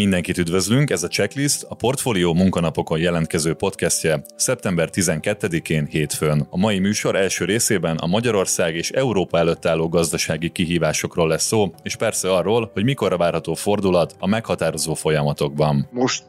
Mindenkit üdvözlünk, ez a Checklist, a Portfolio munkanapokon jelentkező podcastje szeptember 12-én hétfőn. A mai műsor első részében a Magyarország és Európa előtt álló gazdasági kihívásokról lesz szó, és persze arról, hogy mikorra várható fordulat a meghatározó folyamatokban. Most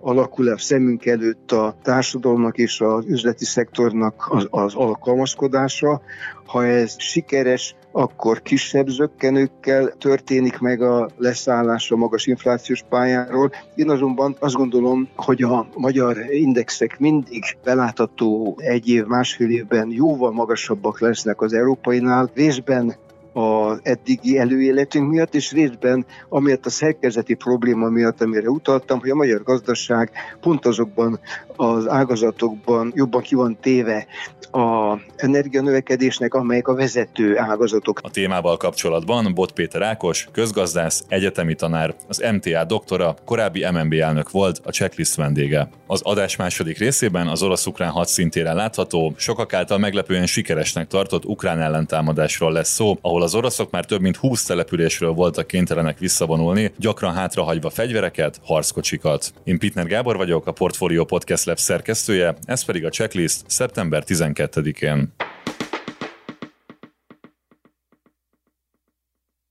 alakul a szemünk előtt a társadalomnak és az üzleti szektornak az, az alkalmazkodása. Ha ez sikeres, akkor kisebb zöggenőkkel történik meg a leszállás a magas inflációs pályáról. Én azonban azt gondolom, hogy a magyar indexek mindig belátható egy év, másfél évben jóval magasabbak lesznek az európainál, részben az eddigi előéletünk miatt, és részben amiatt a szerkezeti probléma miatt, amire utaltam, hogy a magyar gazdaság pont azokban az ágazatokban jobban ki van téve a energianövekedésnek, amelyek a vezető ágazatok. A témával kapcsolatban Bot Péter Ákos, közgazdász, egyetemi tanár, az MTA doktora, korábbi MNB elnök volt, a checklist vendége. Az adás második részében az orosz-ukrán hadszintéren látható, sokak által meglepően sikeresnek tartott ukrán ellentámadásról lesz szó, ahol az oroszok már több mint 20 településről voltak kénytelenek visszavonulni, gyakran hátrahagyva fegyvereket, harckocsikat. Én Pitner Gábor vagyok, a Portfolio Podcast Lab szerkesztője, ez pedig a checklist szeptember 12-én.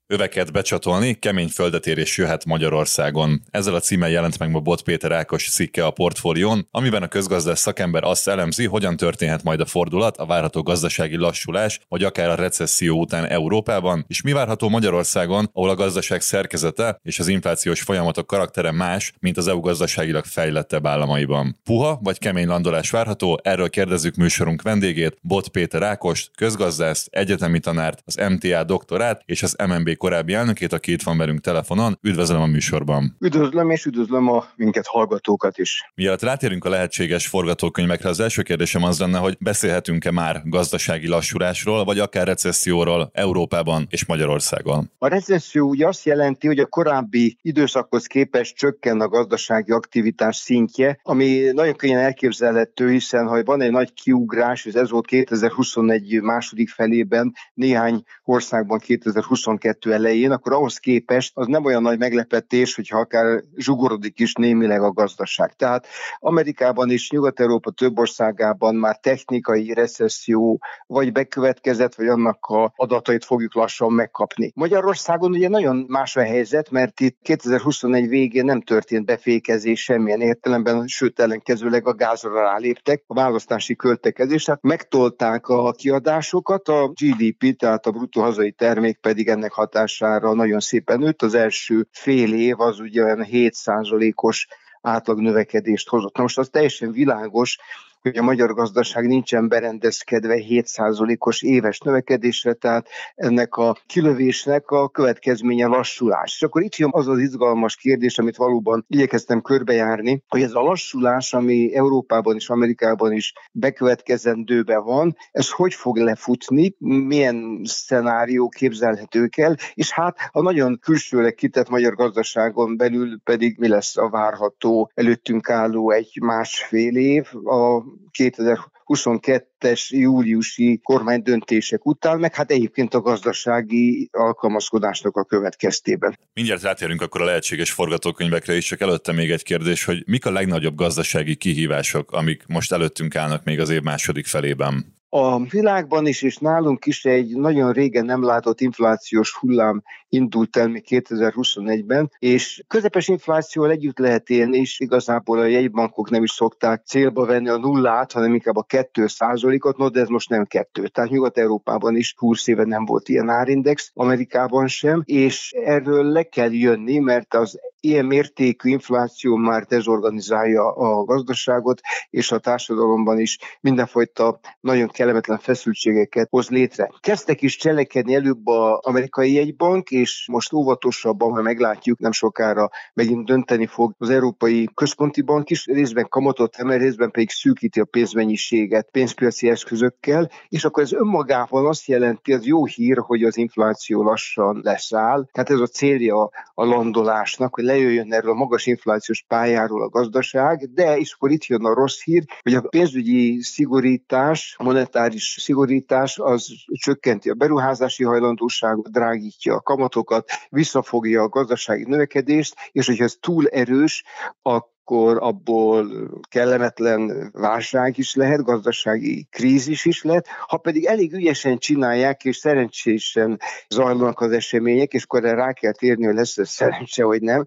Öveket becsatolni, kemény földetérés jöhet Magyarországon. Ezzel a címmel jelent meg ma Bot Péter Ákos cikke a portfólión, amiben a közgazdász szakember azt elemzi, hogyan történhet majd a fordulat, a várható gazdasági lassulás, vagy akár a recesszió után Európában, és mi várható Magyarországon, ahol a gazdaság szerkezete és az inflációs folyamatok karaktere más, mint az EU gazdaságilag fejlettebb államaiban. Puha vagy kemény landolás várható, erről kérdezzük műsorunk vendégét, Bot Péter Ákos, közgazdász, egyetemi tanárt, az MTA doktorát és az MNB korábbi elnökét, aki itt van velünk telefonon. Üdvözlöm a műsorban. Üdvözlöm, és üdvözlöm a minket hallgatókat is. Mielőtt rátérünk a lehetséges forgatókönyvekre, az első kérdésem az lenne, hogy beszélhetünk-e már gazdasági lassulásról, vagy akár recesszióról Európában és Magyarországon? A recesszió ugye azt jelenti, hogy a korábbi időszakhoz képest csökken a gazdasági aktivitás szintje, ami nagyon könnyen elképzelhető, hiszen ha van egy nagy kiugrás, és ez volt 2021 második felében, néhány országban 2022 2022 elején, akkor ahhoz képest az nem olyan nagy meglepetés, hogyha akár zsugorodik is némileg a gazdaság. Tehát Amerikában és Nyugat-Európa több országában már technikai recesszió vagy bekövetkezett, vagy annak a adatait fogjuk lassan megkapni. Magyarországon ugye nagyon más a helyzet, mert itt 2021 végén nem történt befékezés semmilyen értelemben, sőt ellenkezőleg a gázra ráléptek, a választási költekezés, tehát megtolták a kiadásokat, a GDP, tehát a bruttó hazai termék pedig ennek hat hatására nagyon szépen nőtt. Az első fél év az ugye olyan 7%-os átlag növekedést hozott. Na most az teljesen világos, hogy a magyar gazdaság nincsen berendezkedve 7%-os éves növekedésre, tehát ennek a kilövésnek a következménye lassulás. És akkor itt jön az az izgalmas kérdés, amit valóban igyekeztem körbejárni, hogy ez a lassulás, ami Európában és Amerikában is bekövetkezendőben van, ez hogy fog lefutni, milyen szenárió képzelhetők el, és hát a nagyon külsőleg kitett magyar gazdaságon belül pedig mi lesz a várható előttünk álló egy másfél év, a 2022-es júliusi kormány döntések után, meg hát egyébként a gazdasági alkalmazkodásnak a következtében. Mindjárt rátérünk akkor a lehetséges forgatókönyvekre is, csak előtte még egy kérdés, hogy mik a legnagyobb gazdasági kihívások, amik most előttünk állnak még az év második felében? A világban is, és nálunk is egy nagyon régen nem látott inflációs hullám indult el még 2021-ben, és közepes inflációval együtt lehet élni, és igazából a jegybankok nem is szokták célba venni a nullát, hanem inkább a 2 százalékot, no, de ez most nem kettő. Tehát Nyugat-Európában is 20 éve nem volt ilyen árindex, Amerikában sem, és erről le kell jönni, mert az ilyen mértékű infláció már dezorganizálja a gazdaságot, és a társadalomban is mindenfajta nagyon kellemetlen feszültségeket hoz létre. Kezdtek is cselekedni előbb az amerikai jegybank, és most óvatosabban, ha meglátjuk, nem sokára megint dönteni fog az Európai Központi Bank is, részben kamatot emel, részben pedig szűkíti a pénzmennyiséget pénzpiaci eszközökkel, és akkor ez önmagában azt jelenti, az jó hír, hogy az infláció lassan leszáll. Tehát ez a célja a landolásnak, hogy lejöjjön erről a magas inflációs pályáról a gazdaság, de és akkor itt jön a rossz hír, hogy a pénzügyi szigorítás, a monetáris szigorítás az csökkenti a beruházási hajlandóságot, drágítja a kamatokat, visszafogja a gazdasági növekedést, és hogyha ez túl erős, akkor abból kellemetlen válság is lehet, gazdasági krízis is lehet. Ha pedig elég ügyesen csinálják, és szerencsésen zajlanak az események, és akkor rá kell térni, hogy lesz ez szerencse, vagy nem,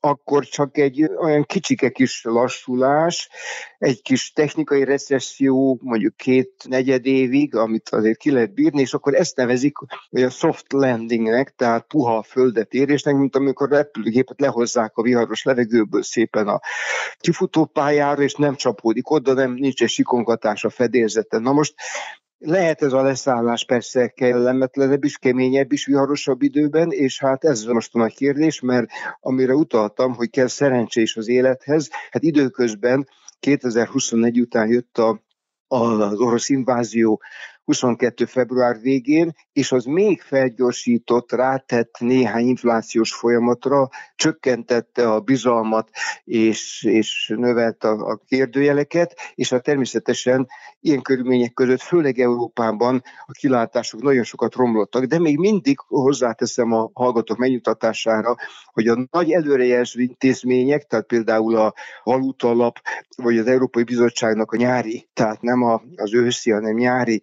akkor csak egy olyan kicsike kis lassulás, egy kis technikai recesszió, mondjuk két negyed évig, amit azért ki lehet bírni, és akkor ezt nevezik hogy a soft landingnek, tehát puha földet érésnek, mint amikor repülőgépet lehozzák a viharos levegőből szépen a kifutópályára, és nem csapódik oda, nem nincs egy sikongatás a fedélzeten. Na most lehet ez a leszállás persze kellemetlenebb is, keményebb is, viharosabb időben, és hát ez most a nagy kérdés, mert amire utaltam, hogy kell szerencsés az élethez, hát időközben 2021 után jött a az orosz invázió 22. február végén, és az még felgyorsított, rátett néhány inflációs folyamatra, csökkentette a bizalmat, és, és növelt a, a kérdőjeleket, és hát természetesen ilyen körülmények között, főleg Európában a kilátások nagyon sokat romlottak, de még mindig hozzáteszem a hallgatók megnyugtatása, hogy a nagy előrejelző intézmények, tehát például a valutalap, vagy az Európai Bizottságnak a nyári, tehát nem az őszi, hanem nyári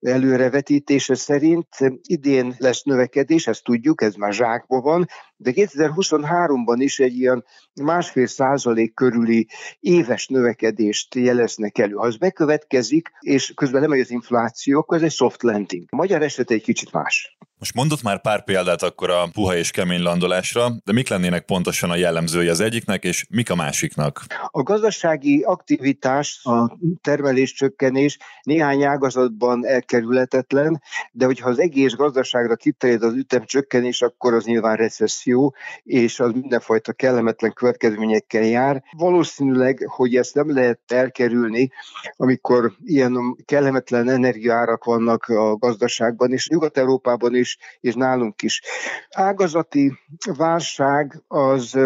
előrevetítése szerint idén lesz növekedés, ezt tudjuk, ez már zsákban van, de 2023-ban is egy ilyen másfél százalék körüli éves növekedést jeleznek elő. Ha ez bekövetkezik, és közben nem az infláció, akkor ez egy soft landing. A magyar eset egy kicsit más. Most mondott már pár példát akkor a puha és kemény landolásra, de mik lennének pontosan a jellemzői az egyiknek, és mik a másiknak? A gazdasági aktivitás, a termelés csökkenés néhány ágazatban elkerülhetetlen, de hogyha az egész gazdaságra kiterjed az ütem csökkenés, akkor az nyilván recesszió, és az mindenfajta kellemetlen következményekkel jár. Valószínűleg, hogy ezt nem lehet elkerülni, amikor ilyen kellemetlen energiárak vannak a gazdaságban, és Nyugat-Európában is, és nálunk is. Ágazati válság az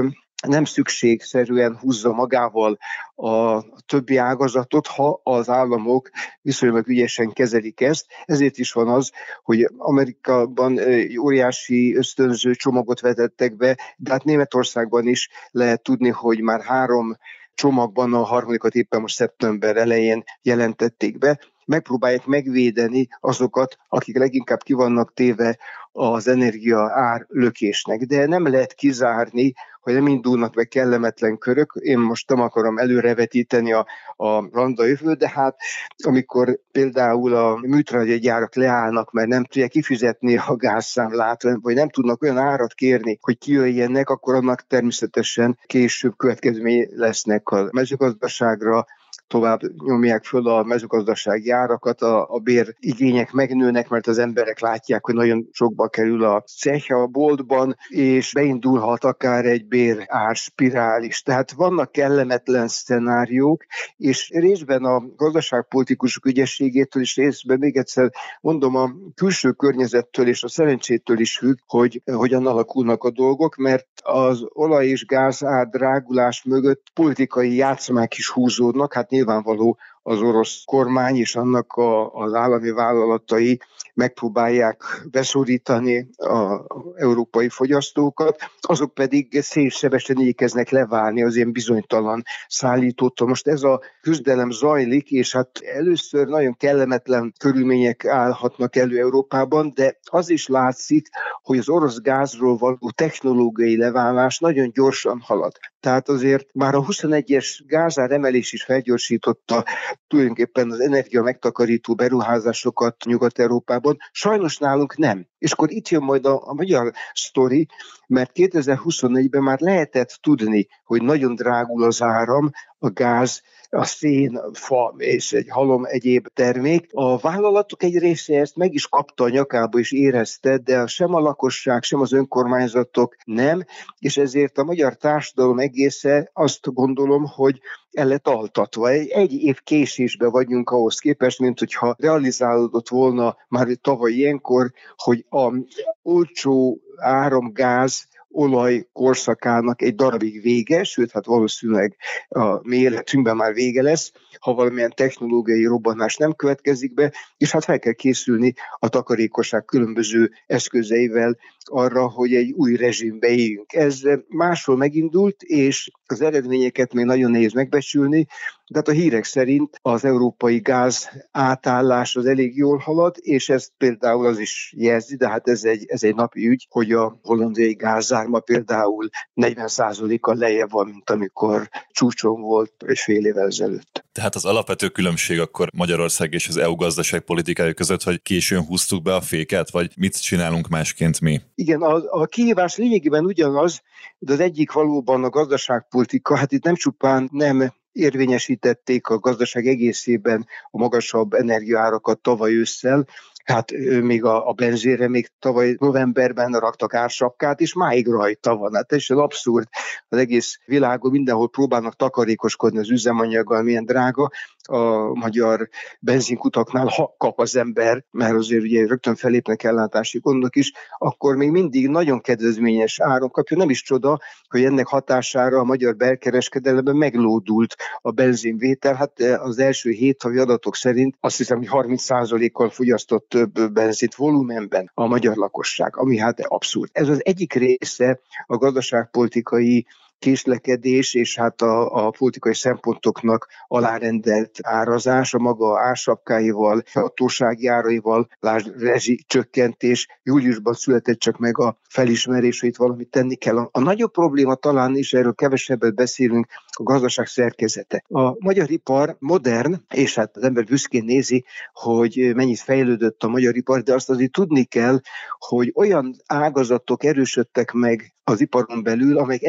nem szükségszerűen húzza magával a többi ágazatot, ha az államok viszonylag ügyesen kezelik ezt. Ezért is van az, hogy Amerikában óriási ösztönző csomagot vetettek be, de hát Németországban is lehet tudni, hogy már három csomagban a harmadikat éppen most szeptember elején jelentették be, megpróbálják megvédeni azokat, akik leginkább kivannak téve az energia ár lökésnek. De nem lehet kizárni, hogy nem indulnak be kellemetlen körök. Én most nem akarom előrevetíteni a, a randa jövő, de hát amikor például a műtrágyagyárak leállnak, mert nem tudják kifizetni a gázszámlát, vagy nem tudnak olyan árat kérni, hogy kijöjjenek, akkor annak természetesen később következmény lesznek a mezőgazdaságra, tovább nyomják föl a mezőgazdasági árakat, a, a bér igények megnőnek, mert az emberek látják, hogy nagyon sokba kerül a cech a boltban, és beindulhat akár egy bér árspirál is. Tehát vannak kellemetlen szenáriók, és részben a gazdaságpolitikusok ügyességétől és részben még egyszer mondom a külső környezettől és a szerencsétől is függ, hogy hogyan alakulnak a dolgok, mert az olaj és gáz ár drágulás mögött politikai játszmák is húzódnak, hát nyilvánvaló az orosz kormány és annak a, az állami vállalatai megpróbálják beszorítani az európai fogyasztókat, azok pedig szélsebesen igyekeznek leválni az ilyen bizonytalan szállítótól. Most ez a küzdelem zajlik, és hát először nagyon kellemetlen körülmények állhatnak elő Európában, de az is látszik, hogy az orosz gázról való technológiai leválás nagyon gyorsan halad. Tehát azért már a 21-es gázár emelés is felgyorsította tulajdonképpen az energia megtakarító beruházásokat Nyugat-Európában. Sajnos nálunk nem. És akkor itt jön majd a, a magyar sztori, mert 2024-ben már lehetett tudni, hogy nagyon drágul az áram, a gáz, a szén, fa és egy halom egyéb termék. A vállalatok egy része ezt meg is kapta a nyakába és érezte, de sem a lakosság, sem az önkormányzatok nem, és ezért a magyar társadalom egésze azt gondolom, hogy el lett altatva. Egy év késésbe vagyunk ahhoz képest, mint hogyha realizálódott volna már tavaly ilyenkor, hogy a olcsó áramgáz olaj korszakának egy darabig vége, sőt, hát valószínűleg a mi életünkben már vége lesz, ha valamilyen technológiai robbanás nem következik be, és hát fel kell készülni a takarékosság különböző eszközeivel arra, hogy egy új rezsimbe éljünk. Ez máshol megindult, és az eredményeket még nagyon nehéz megbecsülni, de hát a hírek szerint az európai gáz átállás az elég jól halad, és ez például az is jelzi, de hát ez egy, ez egy napi ügy, hogy a hollandiai gázzárma például 40%-kal lejjebb van, mint amikor csúcson volt egy fél évvel ezelőtt. Tehát az alapvető különbség akkor Magyarország és az EU gazdaságpolitikája között, hogy későn húztuk be a féket, vagy mit csinálunk másként mi? Igen, a, a kihívás lényegében ugyanaz, de az egyik valóban a gazdaságpolitika, hát itt nem csupán nem érvényesítették a gazdaság egészében a magasabb energiaárakat tavaly ősszel, Hát még a, a benzére még tavaly novemberben raktak ársapkát, és máig rajta van. Hát ez abszurd. Az egész világon mindenhol próbálnak takarékoskodni az üzemanyaggal, milyen drága. A magyar benzinkutaknál, ha kap az ember, mert azért ugye rögtön felépnek ellátási gondok is, akkor még mindig nagyon kedvezményes áron kapja. Nem is csoda, hogy ennek hatására a magyar belkereskedelemben meglódult a benzinvétel. Hát az első hét havi adatok szerint azt hiszem, hogy 30%-kal fogyasztott több benzint volumenben a magyar lakosság, ami hát abszurd. Ez az egyik része a gazdaságpolitikai késlekedés és hát a, a politikai szempontoknak alárendelt árazás, a maga ársapkáival, hatósági áraival, lásd rezsi csökkentés. Júliusban született csak meg a felismerés, hogy itt valamit tenni kell. A, a nagyobb probléma talán is, erről kevesebbet beszélünk, a gazdaság szerkezete. A magyar ipar modern, és hát az ember büszkén nézi, hogy mennyit fejlődött a magyar ipar, de azt azért tudni kell, hogy olyan ágazatok erősödtek meg az iparon belül, amelyek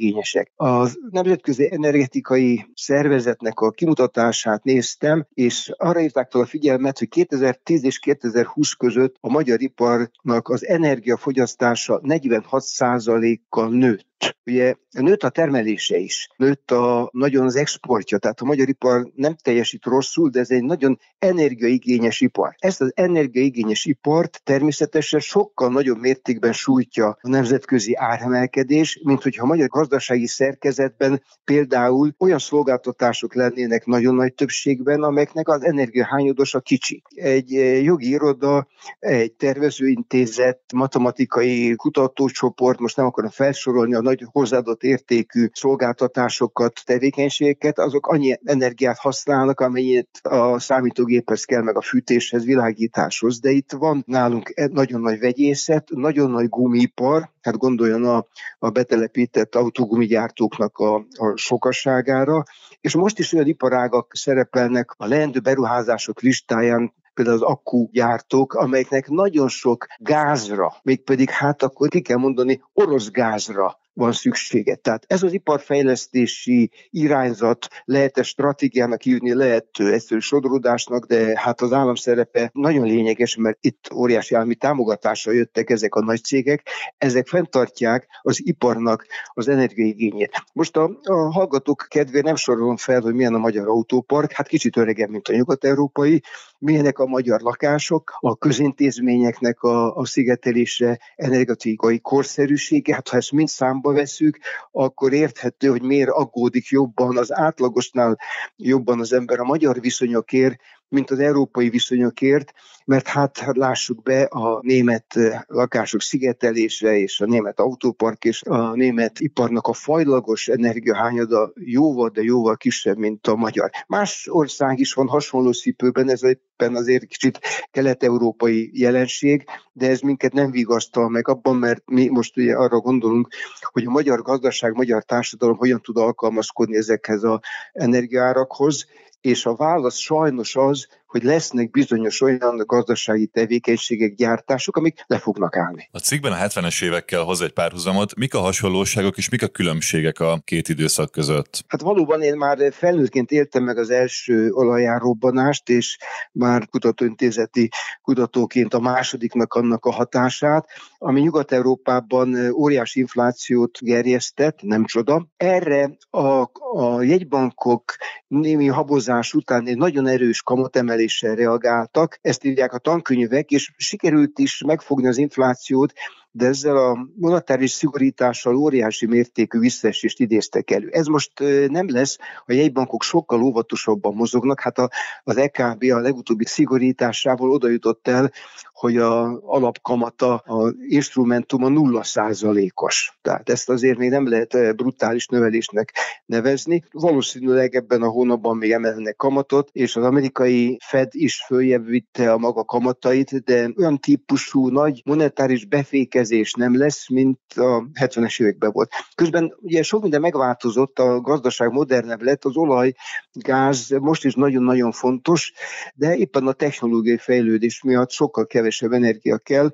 energiaigényesek. A Nemzetközi Energetikai Szervezetnek a kimutatását néztem, és arra írták fel a figyelmet, hogy 2010 és 2020 között a magyar iparnak az energiafogyasztása 46%-kal nőtt. Ugye nőtt a termelése is, nőtt a, nagyon az exportja, tehát a magyar ipar nem teljesít rosszul, de ez egy nagyon energiaigényes ipar. Ezt az energiaigényes ipart természetesen sokkal nagyobb mértékben sújtja a nemzetközi áremelkedés, mint hogyha a magyar gazdasági szerkezetben például olyan szolgáltatások lennének nagyon nagy többségben, amelyeknek az energiahányadosa kicsi. Egy eh, jogi iroda, egy tervezőintézet, matematikai kutatócsoport, most nem akarom felsorolni a nagy hozzáadott értékű szolgáltatásokat, tevékenységeket, azok annyi energiát használnak, amennyit a számítógéphez kell, meg a fűtéshez, világításhoz. De itt van nálunk nagyon nagy vegyészet, nagyon nagy gumipar, hát gondoljon a, a betelepített autógumigyártóknak a, a sokasságára, és most is olyan iparágak szerepelnek a leendő beruházások listáján, például az akkugyártók, amelyeknek nagyon sok gázra, mégpedig hát akkor ki kell mondani orosz gázra van szüksége. Tehát ez az iparfejlesztési irányzat lehet-e stratégiának írni, lehet egyszerű sodródásnak, de hát az állam szerepe nagyon lényeges, mert itt óriási állami támogatásra jöttek ezek a nagy cégek, ezek fenntartják az iparnak az energiaigényét. Most a, a hallgatók kedvé nem sorolom fel, hogy milyen a magyar autópark, hát kicsit öregebb, mint a nyugat-európai, milyenek a magyar lakások, a közintézményeknek a, a szigetelése, energetikai korszerűsége, hát ha ezt mind számba veszük, akkor érthető, hogy miért aggódik jobban, az átlagosnál jobban az ember. A magyar viszonyokért, mint az európai viszonyokért, mert hát lássuk be a német lakások szigetelése és a német autópark és a német iparnak a fajlagos energiahányada jóval, de jóval kisebb, mint a magyar. Más ország is van hasonló szipőben, ez éppen azért kicsit kelet-európai jelenség, de ez minket nem vigasztal meg abban, mert mi most ugye arra gondolunk, hogy a magyar gazdaság, magyar társadalom hogyan tud alkalmazkodni ezekhez az energiárakhoz, és a válasz sajnos az, hogy lesznek bizonyos olyan gazdasági tevékenységek, gyártások, amik le fognak állni. A cikkben a 70-es évekkel hoz egy párhuzamot. Mik a hasonlóságok és mik a különbségek a két időszak között? Hát valóban én már felnőttként éltem meg az első olajárobbanást, és már kutatóintézeti kutatóként a másodiknak annak a hatását, ami Nyugat-Európában óriási inflációt gerjesztett, nem csoda. Erre a, a jegybankok némi habozás után egy nagyon erős kamatemelés emeléssel reagáltak, ezt írják a tankönyvek, és sikerült is megfogni az inflációt, de ezzel a monetáris szigorítással óriási mértékű visszaesést idéztek elő. Ez most nem lesz, a jegybankok sokkal óvatosabban mozognak, hát a, az EKB a legutóbbi szigorításával oda jutott el, hogy a alapkamata, a instrumentuma nulla százalékos. Tehát ezt azért még nem lehet brutális növelésnek nevezni. Valószínűleg ebben a hónapban még emelnek kamatot, és az amerikai Fed is följebb vitte a maga kamatait, de olyan típusú nagy monetáris befékezés nem lesz, mint a 70-es években volt. Közben ugye sok minden megváltozott, a gazdaság modernebb lett, az olaj, gáz most is nagyon-nagyon fontos, de éppen a technológiai fejlődés miatt sokkal kevesebb energia kell,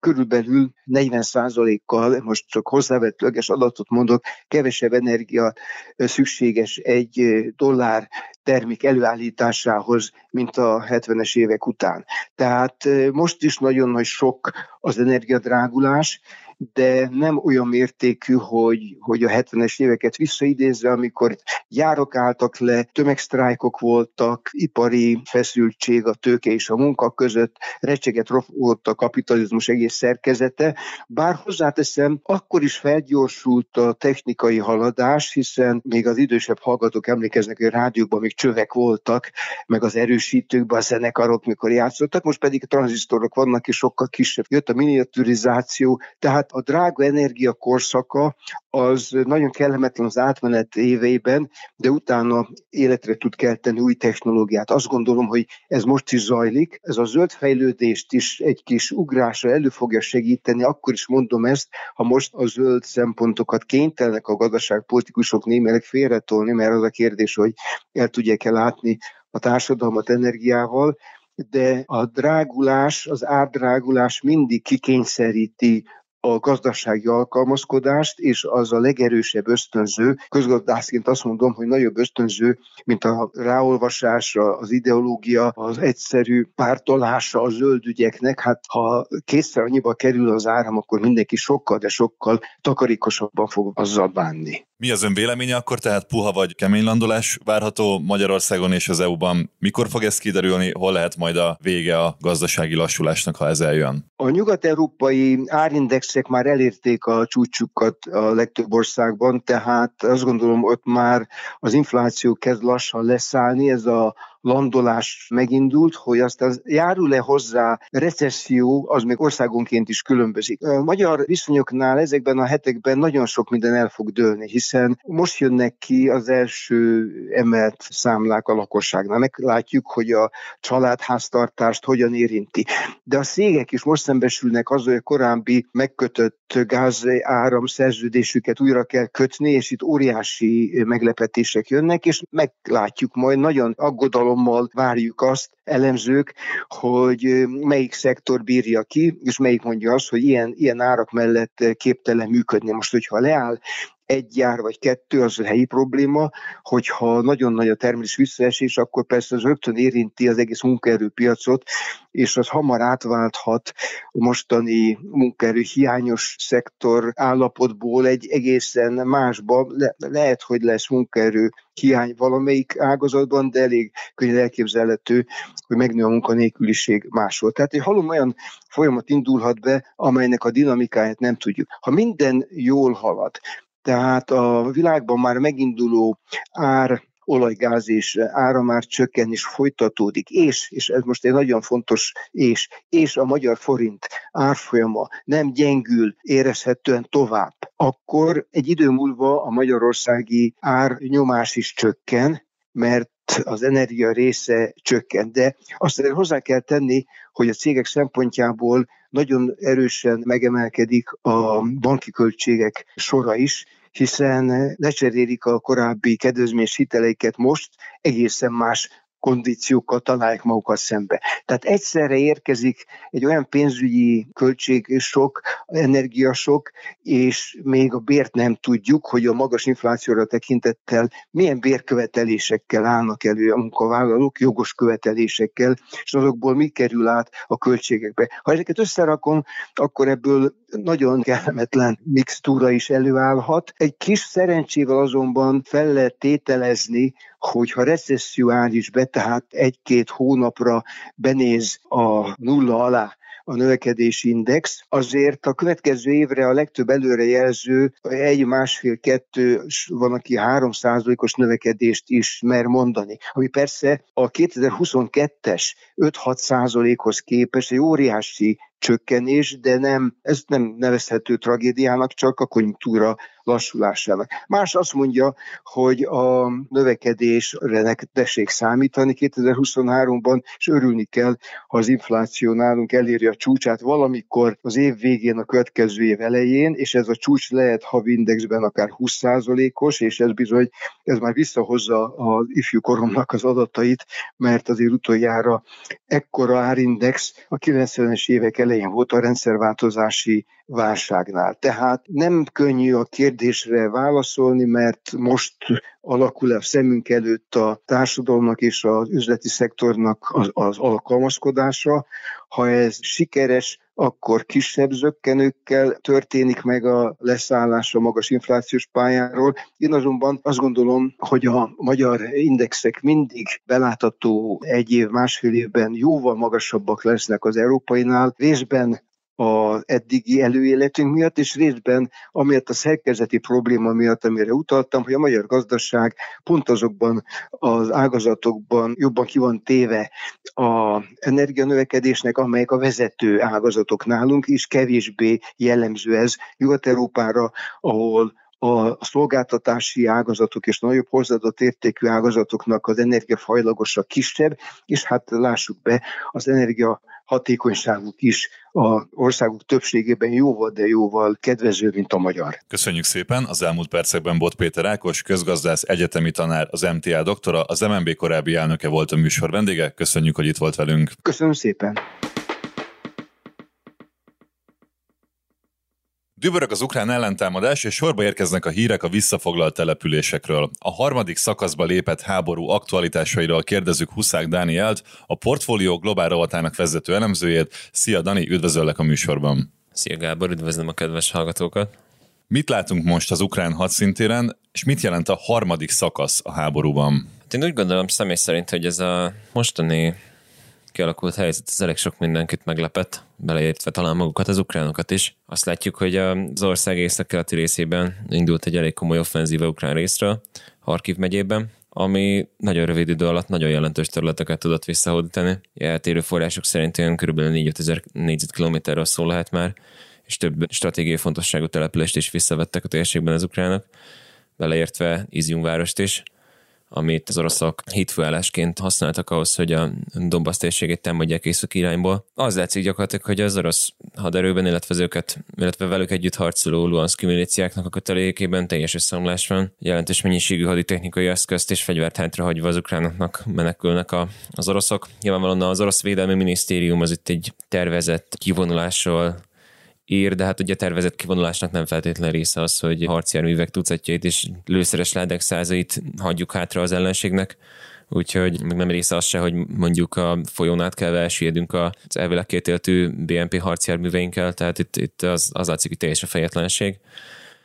körülbelül 40%-kal, most csak hozzávetőleges adatot mondok, kevesebb energia szükséges egy dollár termék előállításához, mint a 70-es évek után. Tehát most is nagyon nagy sok az energiadrágulás, de nem olyan mértékű, hogy, hogy a 70-es éveket visszaidézve, amikor járok álltak le, tömegsztrájkok voltak, ipari feszültség a tőke és a munka között, recseget volt a kapitalizmus egész szerkezete, bár hozzáteszem, akkor is felgyorsult a technikai haladás, hiszen még az idősebb hallgatók emlékeznek, hogy a rádiókban még csövek voltak, meg az erősítőkben a zenekarok, mikor játszottak, most pedig a tranzisztorok vannak, és sokkal kisebb. Jött a miniaturizáció, tehát a drága energia korszaka az nagyon kellemetlen az átmenet éveiben, de utána életre tud kelteni új technológiát. Azt gondolom, hogy ez most is zajlik. Ez a zöld fejlődést is egy kis ugrásra elő fogja segíteni, akkor is mondom ezt, ha most a zöld szempontokat kénytelenek a gazdaságpolitikusok némileg félretolni, mert az a kérdés, hogy el tudják-e látni a társadalmat energiával, de a drágulás, az árdrágulás mindig kikényszeríti a gazdasági alkalmazkodást, és az a legerősebb ösztönző. Közgazdászként azt mondom, hogy nagyobb ösztönző, mint a ráolvasásra, az ideológia, az egyszerű pártolása a zöld ügyeknek. Hát ha kétszer annyiba kerül az áram, akkor mindenki sokkal, de sokkal takarékosabban fog azzal bánni. Mi az ön véleménye akkor, tehát puha vagy kemény landolás várható Magyarországon és az EU-ban? Mikor fog ez kiderülni, hol lehet majd a vége a gazdasági lassulásnak, ha ez eljön? A nyugat-európai árindexek már elérték a csúcsukat a legtöbb országban, tehát azt gondolom, ott már az infláció kezd lassan leszállni, ez a landolás megindult, hogy aztán járul-e hozzá recesszió, az még országonként is különbözik. A magyar viszonyoknál ezekben a hetekben nagyon sok minden el fog dőlni, hiszen most jönnek ki az első emelt számlák a lakosságnál. Meglátjuk, hogy a családháztartást hogyan érinti. De a szégek is most szembesülnek az, hogy a korábbi megkötött gáz áram szerződésüket újra kell kötni, és itt óriási meglepetések jönnek, és meglátjuk majd nagyon aggodalom aggodalommal várjuk azt, elemzők, hogy melyik szektor bírja ki, és melyik mondja azt, hogy ilyen, ilyen árak mellett képtelen működni. Most, hogyha leáll egy gyár vagy kettő, az a helyi probléma, hogyha nagyon nagy a termelés visszaesés, akkor persze az rögtön érinti az egész munkaerőpiacot, és az hamar átválthat a mostani munkaerő hiányos szektor állapotból egy egészen másba. Le- lehet, hogy lesz munkaerő hiány valamelyik ágazatban, de elég könnyen elképzelhető, hogy megnő a munkanélküliség máshol. Tehát egy halom olyan folyamat indulhat be, amelynek a dinamikáját nem tudjuk. Ha minden jól halad, tehát a világban már meginduló ár olajgáz és áramár csökken is folytatódik, és, és ez most egy nagyon fontos és, és a magyar forint árfolyama nem gyengül érezhetően tovább, akkor egy idő múlva a magyarországi árnyomás is csökken, mert az energia része csökken. De azt hozzá kell tenni, hogy a cégek szempontjából nagyon erősen megemelkedik a banki költségek sora is, hiszen lecserélik a korábbi kedvezményes hiteleiket most egészen más kondíciókkal találják magukat szembe. Tehát egyszerre érkezik egy olyan pénzügyi költség sok, energiasok, és még a bért nem tudjuk, hogy a magas inflációra tekintettel milyen bérkövetelésekkel állnak elő a munkavállalók, jogos követelésekkel, és azokból mi kerül át a költségekbe. Ha ezeket összerakom, akkor ebből nagyon kellemetlen mixtúra is előállhat. Egy kis szerencsével azonban fel lehet tételezni, hogyha recesszió áll is be, tehát egy-két hónapra benéz a nulla alá a növekedési index, azért a következő évre a legtöbb előrejelző egy, másfél, kettő, van, aki három százalékos növekedést is mer mondani, ami persze a 2022-es 5-6 százalékhoz képest egy óriási csökkenés, de nem, ez nem nevezhető tragédiának, csak a konjunktúra lassulásának. Más azt mondja, hogy a növekedésre tessék számítani 2023-ban, és örülni kell, ha az infláció nálunk eléri a csúcsát valamikor az év végén, a következő év elején, és ez a csúcs lehet havi indexben akár 20%-os, és ez bizony, ez már visszahozza az ifjú koromnak az adatait, mert azért utoljára ekkora árindex a 90-es évek elején volt a rendszerváltozási válságnál. Tehát nem könnyű a kérdésre válaszolni, mert most alakul a szemünk előtt a társadalomnak és az üzleti szektornak az, az alkalmazkodása. Ha ez sikeres, akkor kisebb zöggenőkkel történik meg a leszállás a magas inflációs pályáról. Én azonban azt gondolom, hogy a magyar indexek mindig belátható egy év, másfél évben jóval magasabbak lesznek az európainál, részben az eddigi előéletünk miatt, és részben amiatt a szerkezeti probléma miatt, amire utaltam, hogy a magyar gazdaság pont azokban az ágazatokban jobban ki van téve a energianövekedésnek, amelyek a vezető ágazatok nálunk is, kevésbé jellemző ez Nyugat-Európára, ahol a szolgáltatási ágazatok és nagyobb hozzáadott értékű ágazatoknak az energiafajlagosa kisebb, és hát lássuk be, az energia hatékonyságuk is a országuk többségében jóval, de jóval kedvezőbb, mint a magyar. Köszönjük szépen! Az elmúlt percekben Bot Péter Ákos, közgazdász, egyetemi tanár, az MTA doktora, az MNB korábbi elnöke volt a műsor vendége. Köszönjük, hogy itt volt velünk. Köszönöm szépen! Dübörög az ukrán ellentámadás, és sorba érkeznek a hírek a visszafoglalt településekről. A harmadik szakaszba lépett háború aktualitásairól kérdezzük Huszák Dánielt, a portfólió globál rovatának vezető elemzőjét. Szia Dani, üdvözöllek a műsorban! Szia Gábor, üdvözlöm a kedves hallgatókat! Mit látunk most az ukrán hadszintéren, és mit jelent a harmadik szakasz a háborúban? Hát én úgy gondolom személy szerint, hogy ez a mostani kialakult helyzet, ez elég sok mindenkit meglepett, beleértve talán magukat, az ukránokat is. Azt látjuk, hogy az ország észak-keleti részében indult egy elég komoly offenzíva ukrán részről, Harkiv megyében, ami nagyon rövid idő alatt nagyon jelentős területeket tudott visszahódítani. Eltérő források szerint olyan kb. 4 ezer négyzetkilométerről szó lehet már, és több stratégiai fontosságú települést is visszavettek a térségben az ukránok, beleértve Izium várost is amit az oroszok hitfőállásként használtak ahhoz, hogy a Donbass térségét támadják észak irányból. Az látszik gyakorlatilag, hogy az orosz haderőben, illetve az őket, illetve velük együtt harcoló Luhanszki milíciáknak a kötelékében teljes összeomlás van. Jelentős mennyiségű haditechnikai eszközt és fegyvert hátrahagyva az ukránoknak menekülnek a, az oroszok. Nyilvánvalóan az orosz védelmi minisztérium az itt egy tervezett kivonulásról ír, de hát ugye a tervezett kivonulásnak nem feltétlen része az, hogy harcjárművek tucatjait és lőszeres ládek százait hagyjuk hátra az ellenségnek, úgyhogy meg nem része az se, hogy mondjuk a folyón át kell elsüllyedünk az elvileg kétéltű BNP harcjárműveinkkel, tehát itt, itt az, az látszik, hogy teljes a fejetlenség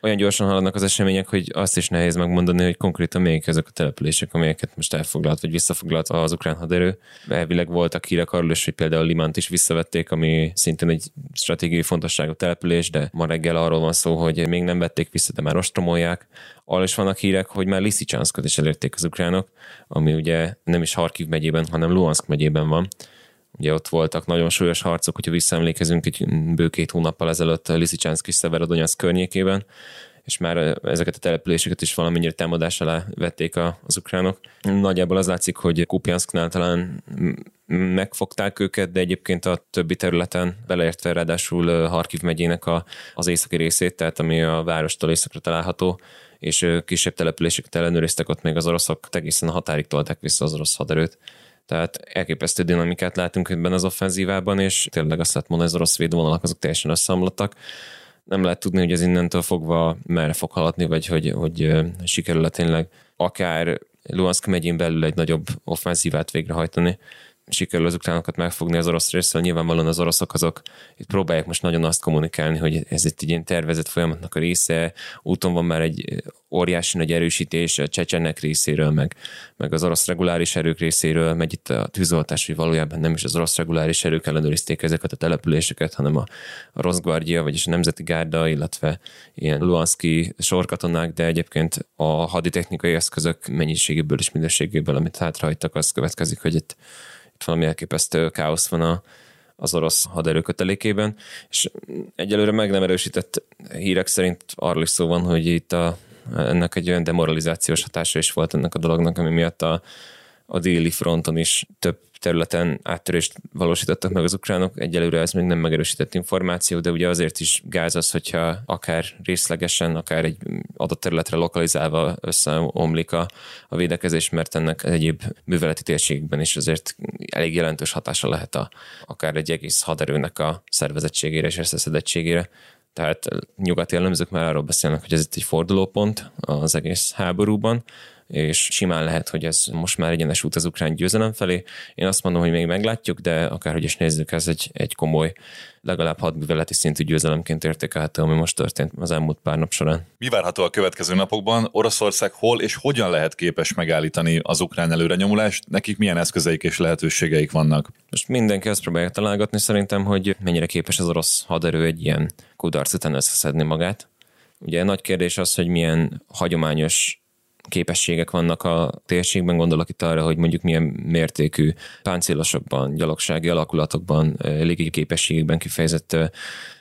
olyan gyorsan haladnak az események, hogy azt is nehéz megmondani, hogy konkrétan melyik ezek a települések, amelyeket most elfoglalt vagy visszafoglalt az ukrán haderő. Elvileg voltak hírek arról is, hogy például Limant is visszavették, ami szintén egy stratégiai fontosságú település, de ma reggel arról van szó, hogy még nem vették vissza, de már ostromolják. Arról is vannak hírek, hogy már Liszicsanszkot is elérték az ukránok, ami ugye nem is Harkiv megyében, hanem Luhansk megyében van Ugye ott voltak nagyon súlyos harcok, hogyha visszaemlékezünk egy bő két hónappal ezelőtt Liszicsánszk és Szeverodonyasz környékében, és már ezeket a településeket is valamennyire támadás alá vették az ukránok. Nagyjából az látszik, hogy Kupjansknál talán megfogták őket, de egyébként a többi területen, beleértve ráadásul Harkiv megyének a, az északi részét, tehát ami a várostól északra található, és kisebb településeket ellenőriztek ott még az oroszok, egészen a határig tolták vissza az orosz haderőt. Tehát elképesztő dinamikát látunk ebben az offenzívában, és tényleg azt lehet mondani, hogy az orosz védvonalak azok teljesen összeomlottak. Nem lehet tudni, hogy ez innentől fogva merre fog haladni, vagy hogy, hogy sikerül tényleg akár Luhansk megyén belül egy nagyobb offenzívát végrehajtani. Sikerül az ukránokat megfogni az orosz részről, nyilvánvalóan az oroszok azok itt próbálják most nagyon azt kommunikálni, hogy ez egy ilyen tervezett folyamatnak a része, úton van már egy óriási nagy erősítés a csecsenek részéről, meg, meg az orosz reguláris erők részéről, megy itt a tűzoltás, hogy valójában nem is az orosz reguláris erők ellenőrizték ezeket a településeket, hanem a, a Rosgvardia, vagyis a Nemzeti Gárda, illetve ilyen Luanszki sorkatonák, de egyébként a haditechnikai eszközök mennyiségéből és minőségéből, amit hátrahagytak, az következik, hogy itt itt valami elképesztő káosz van a, az orosz haderőkötelékében, és egyelőre meg nem erősített hírek szerint arról is szó van, hogy itt a, ennek egy olyan demoralizációs hatása is volt ennek a dolognak, ami miatt a, a déli fronton is több területen áttörést valósítottak meg az ukránok. Egyelőre ez még nem megerősített információ, de ugye azért is gáz az, hogyha akár részlegesen, akár egy adott területre lokalizálva összeomlik a, a védekezés, mert ennek egyéb műveleti térségben is azért elég jelentős hatása lehet a, akár egy egész haderőnek a szervezettségére és összeszedettségére. Tehát nyugati jellemzők már arról beszélnek, hogy ez itt egy fordulópont az egész háborúban, és simán lehet, hogy ez most már egyenes út az ukrán győzelem felé. Én azt mondom, hogy még meglátjuk, de akárhogy is nézzük, ez egy, egy komoly, legalább hadműveleti szintű győzelemként értékelhető, ami most történt az elmúlt pár nap során. Mi várható a következő napokban? Oroszország hol és hogyan lehet képes megállítani az ukrán előrenyomulást? Nekik milyen eszközeik és lehetőségeik vannak? Most mindenki azt próbálja találgatni szerintem, hogy mennyire képes az orosz haderő egy ilyen kudarc után összeszedni magát. Ugye nagy kérdés az, hogy milyen hagyományos képességek vannak a térségben, gondolok itt arra, hogy mondjuk milyen mértékű páncélosokban, gyalogsági alakulatokban, légi képességekben kifejezett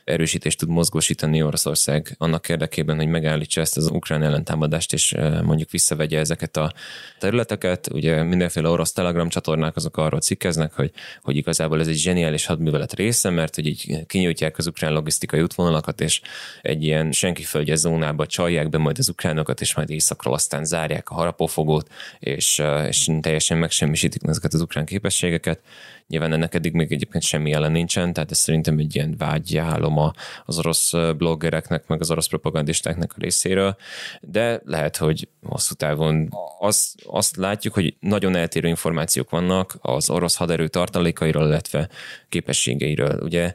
erősítést tud mozgósítani Oroszország annak érdekében, hogy megállítsa ezt az ukrán ellentámadást, és mondjuk visszavegye ezeket a területeket. Ugye mindenféle orosz telegram csatornák azok arról cikkeznek, hogy, hogy igazából ez egy zseniális hadművelet része, mert hogy így kinyújtják az ukrán logisztikai útvonalakat, és egy ilyen senki földje zónába csalják be majd az ukránokat, és majd északról aztán zárják a harapófogót, és, és teljesen megsemmisítik ezeket az ukrán képességeket. Nyilván ennek eddig még egyébként semmi jelen nincsen, tehát ez szerintem egy ilyen vágyálom az orosz bloggereknek, meg az orosz propagandistáknak a részéről, de lehet, hogy hosszú távon azt, azt látjuk, hogy nagyon eltérő információk vannak az orosz haderő tartalékairól, illetve képességeiről. Ugye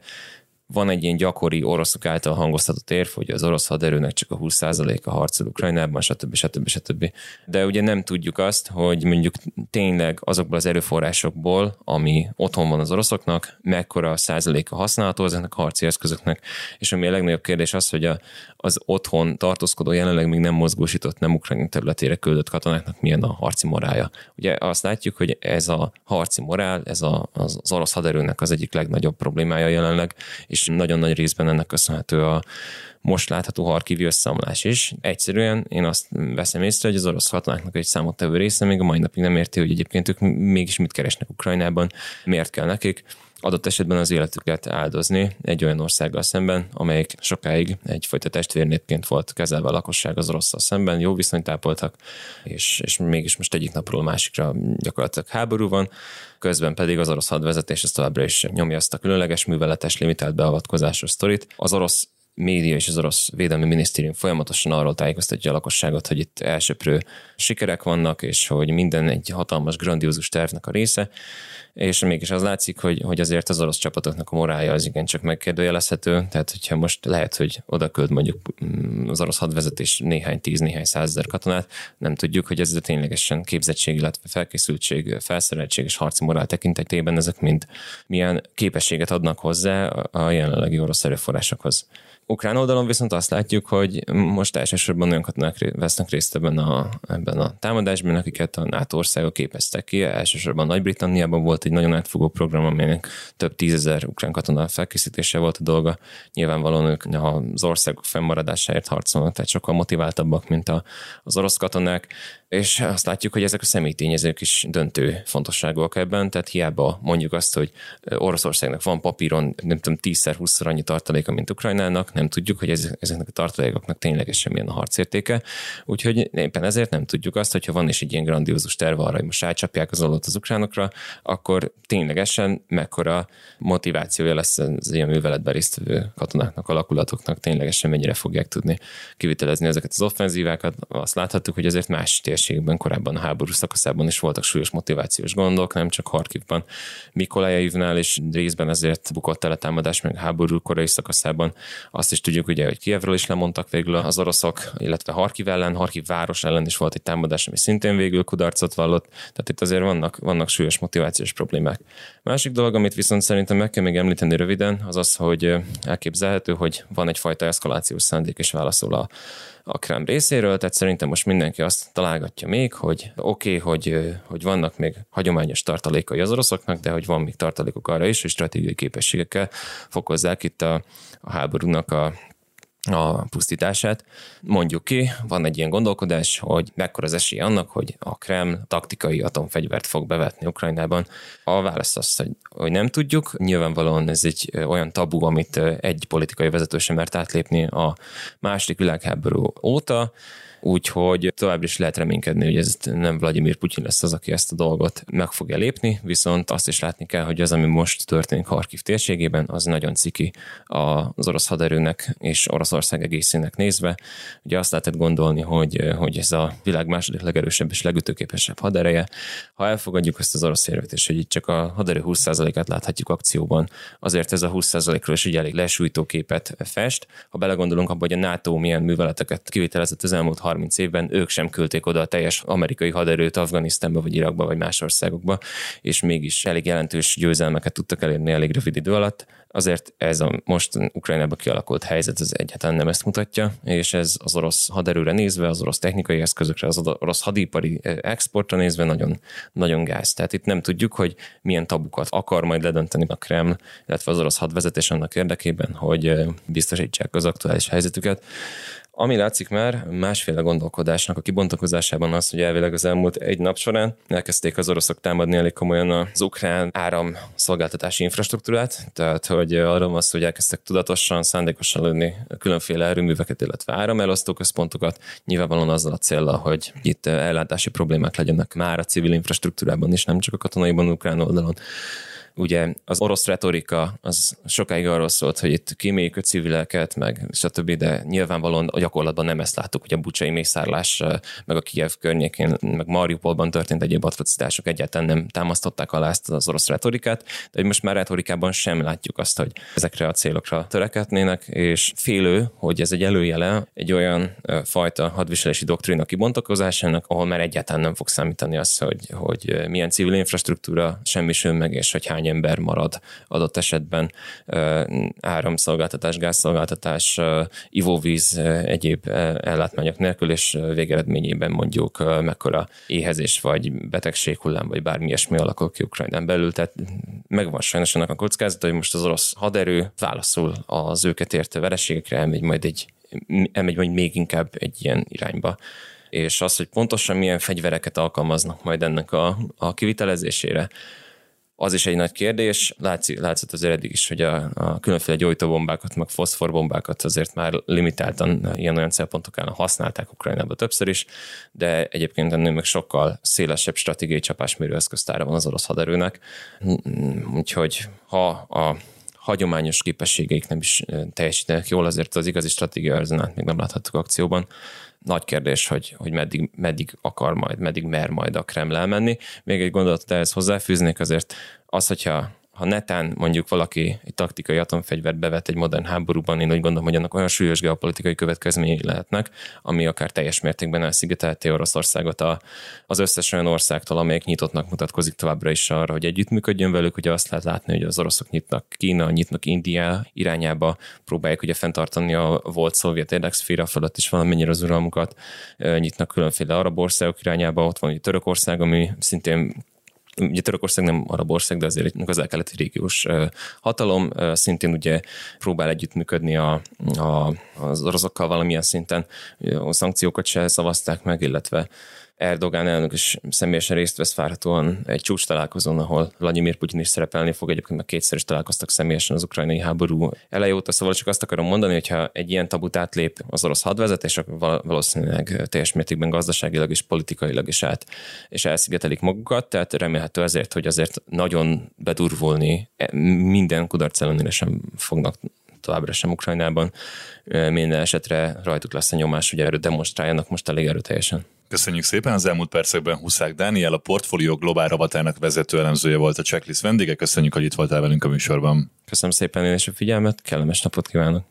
van egy ilyen gyakori oroszok által hangoztatott érv, hogy az orosz haderőnek csak a 20%-a harcol Ukrajnában, stb. stb. stb. De ugye nem tudjuk azt, hogy mondjuk tényleg azokból az erőforrásokból, ami otthon van az oroszoknak, mekkora a százaléka használható ezeknek a harci eszközöknek, és ami a legnagyobb kérdés az, hogy a, az otthon tartózkodó, jelenleg még nem mozgósított, nem ukrajn területére küldött katonáknak milyen a harci morálja. Ugye azt látjuk, hogy ez a harci morál, ez a, az, az orosz haderőnek az egyik legnagyobb problémája jelenleg, és és nagyon nagy részben ennek köszönhető a most látható harkivi összeomlás is. Egyszerűen én azt veszem észre, hogy az orosz katonáknak egy számottevő része még a mai napig nem érti, hogy egyébként ők mégis mit keresnek Ukrajnában, miért kell nekik adott esetben az életüket áldozni egy olyan országgal szemben, amelyik sokáig egyfajta testvérnépként volt kezelve a lakosság az oroszsal szemben, jó viszonyt ápoltak, és, és mégis most egyik napról másikra gyakorlatilag háború van, közben pedig az orosz hadvezetés ezt továbbra is nyomja azt a különleges műveletes limitált beavatkozásos sztorit. Az orosz média és az orosz védelmi minisztérium folyamatosan arról tájékoztatja a lakosságot, hogy itt elsőprő sikerek vannak, és hogy minden egy hatalmas, grandiózus tervnek a része, és mégis az látszik, hogy, hogy azért az orosz csapatoknak a morálja az igencsak megkérdőjelezhető, tehát hogyha most lehet, hogy oda költ mondjuk mm, az orosz hadvezetés néhány tíz, néhány százezer katonát, nem tudjuk, hogy ez ténylegesen képzettség, illetve felkészültség, felszereltség és harci morál tekintetében ezek mind milyen képességet adnak hozzá a jelenlegi orosz erőforrásokhoz. Ukrán oldalon viszont azt látjuk, hogy most elsősorban olyan katonák vesznek részt ebben a, ebben a támadásban, akiket a NATO országok képeztek ki. Elsősorban Nagy-Britanniában volt egy nagyon átfogó program, amelynek több tízezer ukrán katona felkészítése volt a dolga. Nyilvánvalóan ők az országok fennmaradásáért harcolnak, tehát sokkal motiváltabbak, mint a, az orosz katonák és azt látjuk, hogy ezek a személytényezők is döntő fontosságúak ebben, tehát hiába mondjuk azt, hogy Oroszországnak van papíron, nem tudom, 10-20-szor annyi tartaléka, mint Ukrajnának, nem tudjuk, hogy ezeknek a tartalékoknak ténylegesen milyen a harcértéke, úgyhogy éppen ezért nem tudjuk azt, hogyha van is egy ilyen grandiózus terve arra, hogy most átcsapják az alatt az ukránokra, akkor ténylegesen mekkora motivációja lesz az ilyen műveletben résztvevő katonáknak, alakulatoknak, ténylegesen mennyire fogják tudni kivitelezni ezeket az offenzívákat. Azt láthattuk, hogy azért más tér térségben korábban a háború szakaszában is voltak súlyos motivációs gondok, nem csak Harkivban. Mikolajevnál és részben ezért bukott el a támadás, meg a háború korai szakaszában. Azt is tudjuk ugye, hogy Kievről is lemondtak végül az oroszok, illetve Harkiv ellen, Harkiv város ellen is volt egy támadás, ami szintén végül kudarcot vallott. Tehát itt azért vannak, vannak súlyos motivációs problémák. Másik dolog, amit viszont szerintem meg kell még említeni röviden, az az, hogy elképzelhető, hogy van egyfajta eszkalációs szándék és válaszol a, a Krem részéről, tehát szerintem most mindenki azt találgatja még, hogy oké, okay, hogy, hogy vannak még hagyományos tartalékai az oroszoknak, de hogy van még tartalékok arra is, hogy stratégiai képességekkel fokozzák itt a, a háborúnak a a pusztítását. Mondjuk ki, van egy ilyen gondolkodás, hogy mekkora az esély annak, hogy a Kreml taktikai atomfegyvert fog bevetni Ukrajnában. A válasz az, hogy, hogy nem tudjuk. Nyilvánvalóan ez egy olyan tabu, amit egy politikai vezető sem mert átlépni a második világháború óta úgyhogy továbbra is lehet reménykedni, hogy ez nem Vladimir Putyin lesz az, aki ezt a dolgot meg fogja lépni, viszont azt is látni kell, hogy az, ami most történik Harkiv térségében, az nagyon ciki az orosz haderőnek és Oroszország egészének nézve. Ugye azt lehetett gondolni, hogy, hogy ez a világ második legerősebb és legütőképesebb hadereje. Ha elfogadjuk ezt az orosz érvet, és hogy itt csak a haderő 20%-át láthatjuk akcióban, azért ez a 20%-ról is egy elég lesújtó képet fest. Ha belegondolunk abba, hogy a NATO milyen műveleteket kivitelezett az elmúlt 30 évben ők sem küldték oda a teljes amerikai haderőt Afganisztánba, vagy Irakba, vagy más országokba, és mégis elég jelentős győzelmeket tudtak elérni elég rövid idő alatt. Azért ez a most Ukrajnában kialakult helyzet, ez egyáltalán nem ezt mutatja, és ez az orosz haderőre nézve, az orosz technikai eszközökre, az orosz hadipari eh, exportra nézve nagyon, nagyon gáz. Tehát itt nem tudjuk, hogy milyen tabukat akar majd ledönteni a Kreml, illetve az orosz hadvezetés annak érdekében, hogy eh, biztosítsák az aktuális helyzetüket. Ami látszik már másféle gondolkodásnak a kibontakozásában az, hogy elvileg az elmúlt egy nap során elkezdték az oroszok támadni elég komolyan az ukrán áram szolgáltatási infrastruktúrát, tehát hogy arról van hogy elkezdtek tudatosan, szándékosan lőni különféle erőműveket, illetve áramelosztó központokat, nyilvánvalóan azzal a célral, hogy itt ellátási problémák legyenek már a civil infrastruktúrában is, nem csak a katonaiban, ukrán oldalon ugye az orosz retorika az sokáig arról szólt, hogy itt kiméljük a civileket, meg stb., de nyilvánvalóan a gyakorlatban nem ezt láttuk, hogy a bucsai mészárlás, meg a Kiev környékén, meg Mariupolban történt egyéb atrocitások egyáltalán nem támasztották alá ezt az orosz retorikát, de hogy most már retorikában sem látjuk azt, hogy ezekre a célokra törekednének, és félő, hogy ez egy előjele egy olyan fajta hadviselési doktrína kibontakozásának, ahol már egyáltalán nem fog számítani az, hogy, hogy milyen civil infrastruktúra semmisül meg, és hogy hány ember marad adott esetben áramszolgáltatás, gázszolgáltatás, ivóvíz, egyéb ellátmányok nélkül, és végeredményében mondjuk mekkora éhezés vagy betegséghullám, vagy bármi ilyesmi alakul ki Ukrajnán belül. Tehát megvan sajnos annak a kockázata, hogy most az orosz haderő válaszol az őket érte vereségekre, elmegy majd egy elmegy majd még inkább egy ilyen irányba és az, hogy pontosan milyen fegyvereket alkalmaznak majd ennek a, a kivitelezésére, az is egy nagy kérdés. Látszik, látszott az eddig is, hogy a, a különféle gyógyítóbombákat, meg foszforbombákat azért már limitáltan ilyen-olyan célpontok ellen használták Ukrajnában többször is, de egyébként ennél meg sokkal szélesebb stratégiai csapásmérő eszköztára van az orosz haderőnek. Úgyhogy ha a hagyományos képességeik nem is teljesítenek jól, azért az igazi stratégia arzenát még nem láthattuk akcióban nagy kérdés, hogy, hogy meddig, meddig akar majd, meddig mer majd a Kreml elmenni. Még egy gondolatot ehhez hozzáfűznék, azért az, hogyha ha netán mondjuk valaki egy taktikai atomfegyvert bevet egy modern háborúban, én úgy gondolom, hogy annak olyan súlyos geopolitikai következményei lehetnek, ami akár teljes mértékben elszigetelti Oroszországot a, az összes olyan országtól, amelyek nyitottnak mutatkozik továbbra is arra, hogy együttműködjön velük. Ugye azt lehet látni, hogy az oroszok nyitnak Kína, nyitnak India irányába, próbálják ugye fenntartani a volt szovjet érdekszféra fölött is valamennyire az uralmukat, nyitnak különféle arab országok irányába, ott van ugye Törökország, ami szintén ugye Törökország nem arab ország, de azért egy közel-keleti régiós hatalom, szintén ugye próbál együttműködni a, a, az oroszokkal valamilyen szinten, a szankciókat se szavazták meg, illetve Erdogán elnök is személyesen részt vesz várhatóan egy csúcs találkozón, ahol Vladimir Putyin is szerepelni fog, egyébként meg kétszer is találkoztak személyesen az ukrajnai háború eleje óta, szóval csak azt akarom mondani, hogyha egy ilyen tabut átlép az orosz hadvezetés, akkor valószínűleg teljes mértékben gazdaságilag és politikailag is át, és elszigetelik magukat, tehát remélhető ezért, hogy azért nagyon bedurvulni e, minden kudarc ellenére sem fognak továbbra sem Ukrajnában. Minden esetre rajtuk lesz a nyomás, hogy erről demonstráljanak most elég erőteljesen. Köszönjük szépen, az elmúlt percekben Huszák Dániel, a portfólió globál rovatának vezető elemzője volt a checklist vendége. Köszönjük, hogy itt voltál velünk a műsorban. Köszönöm szépen én is a figyelmet, kellemes napot kívánok!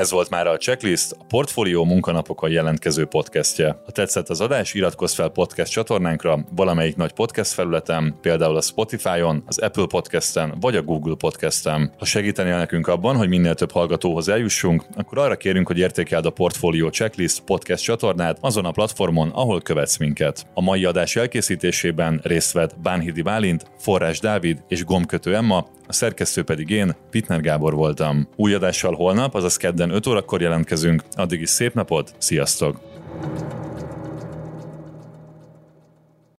Ez volt már a Checklist, a Portfólió munkanapokon jelentkező podcastje. Ha tetszett az adás, iratkozz fel podcast csatornánkra valamelyik nagy podcast felületen, például a Spotify-on, az Apple Podcast-en vagy a Google Podcast-en. Ha segítenél nekünk abban, hogy minél több hallgatóhoz eljussunk, akkor arra kérünk, hogy értékeld a Portfólió Checklist podcast csatornát azon a platformon, ahol követsz minket. A mai adás elkészítésében részt vett Bánhidi Bálint, Forrás Dávid és Gomkötő Emma, a szerkesztő pedig én, Pitner Gábor voltam. Új adással holnap, azaz kedden 5 órakor jelentkezünk. Addig is szép napot, sziasztok! thank you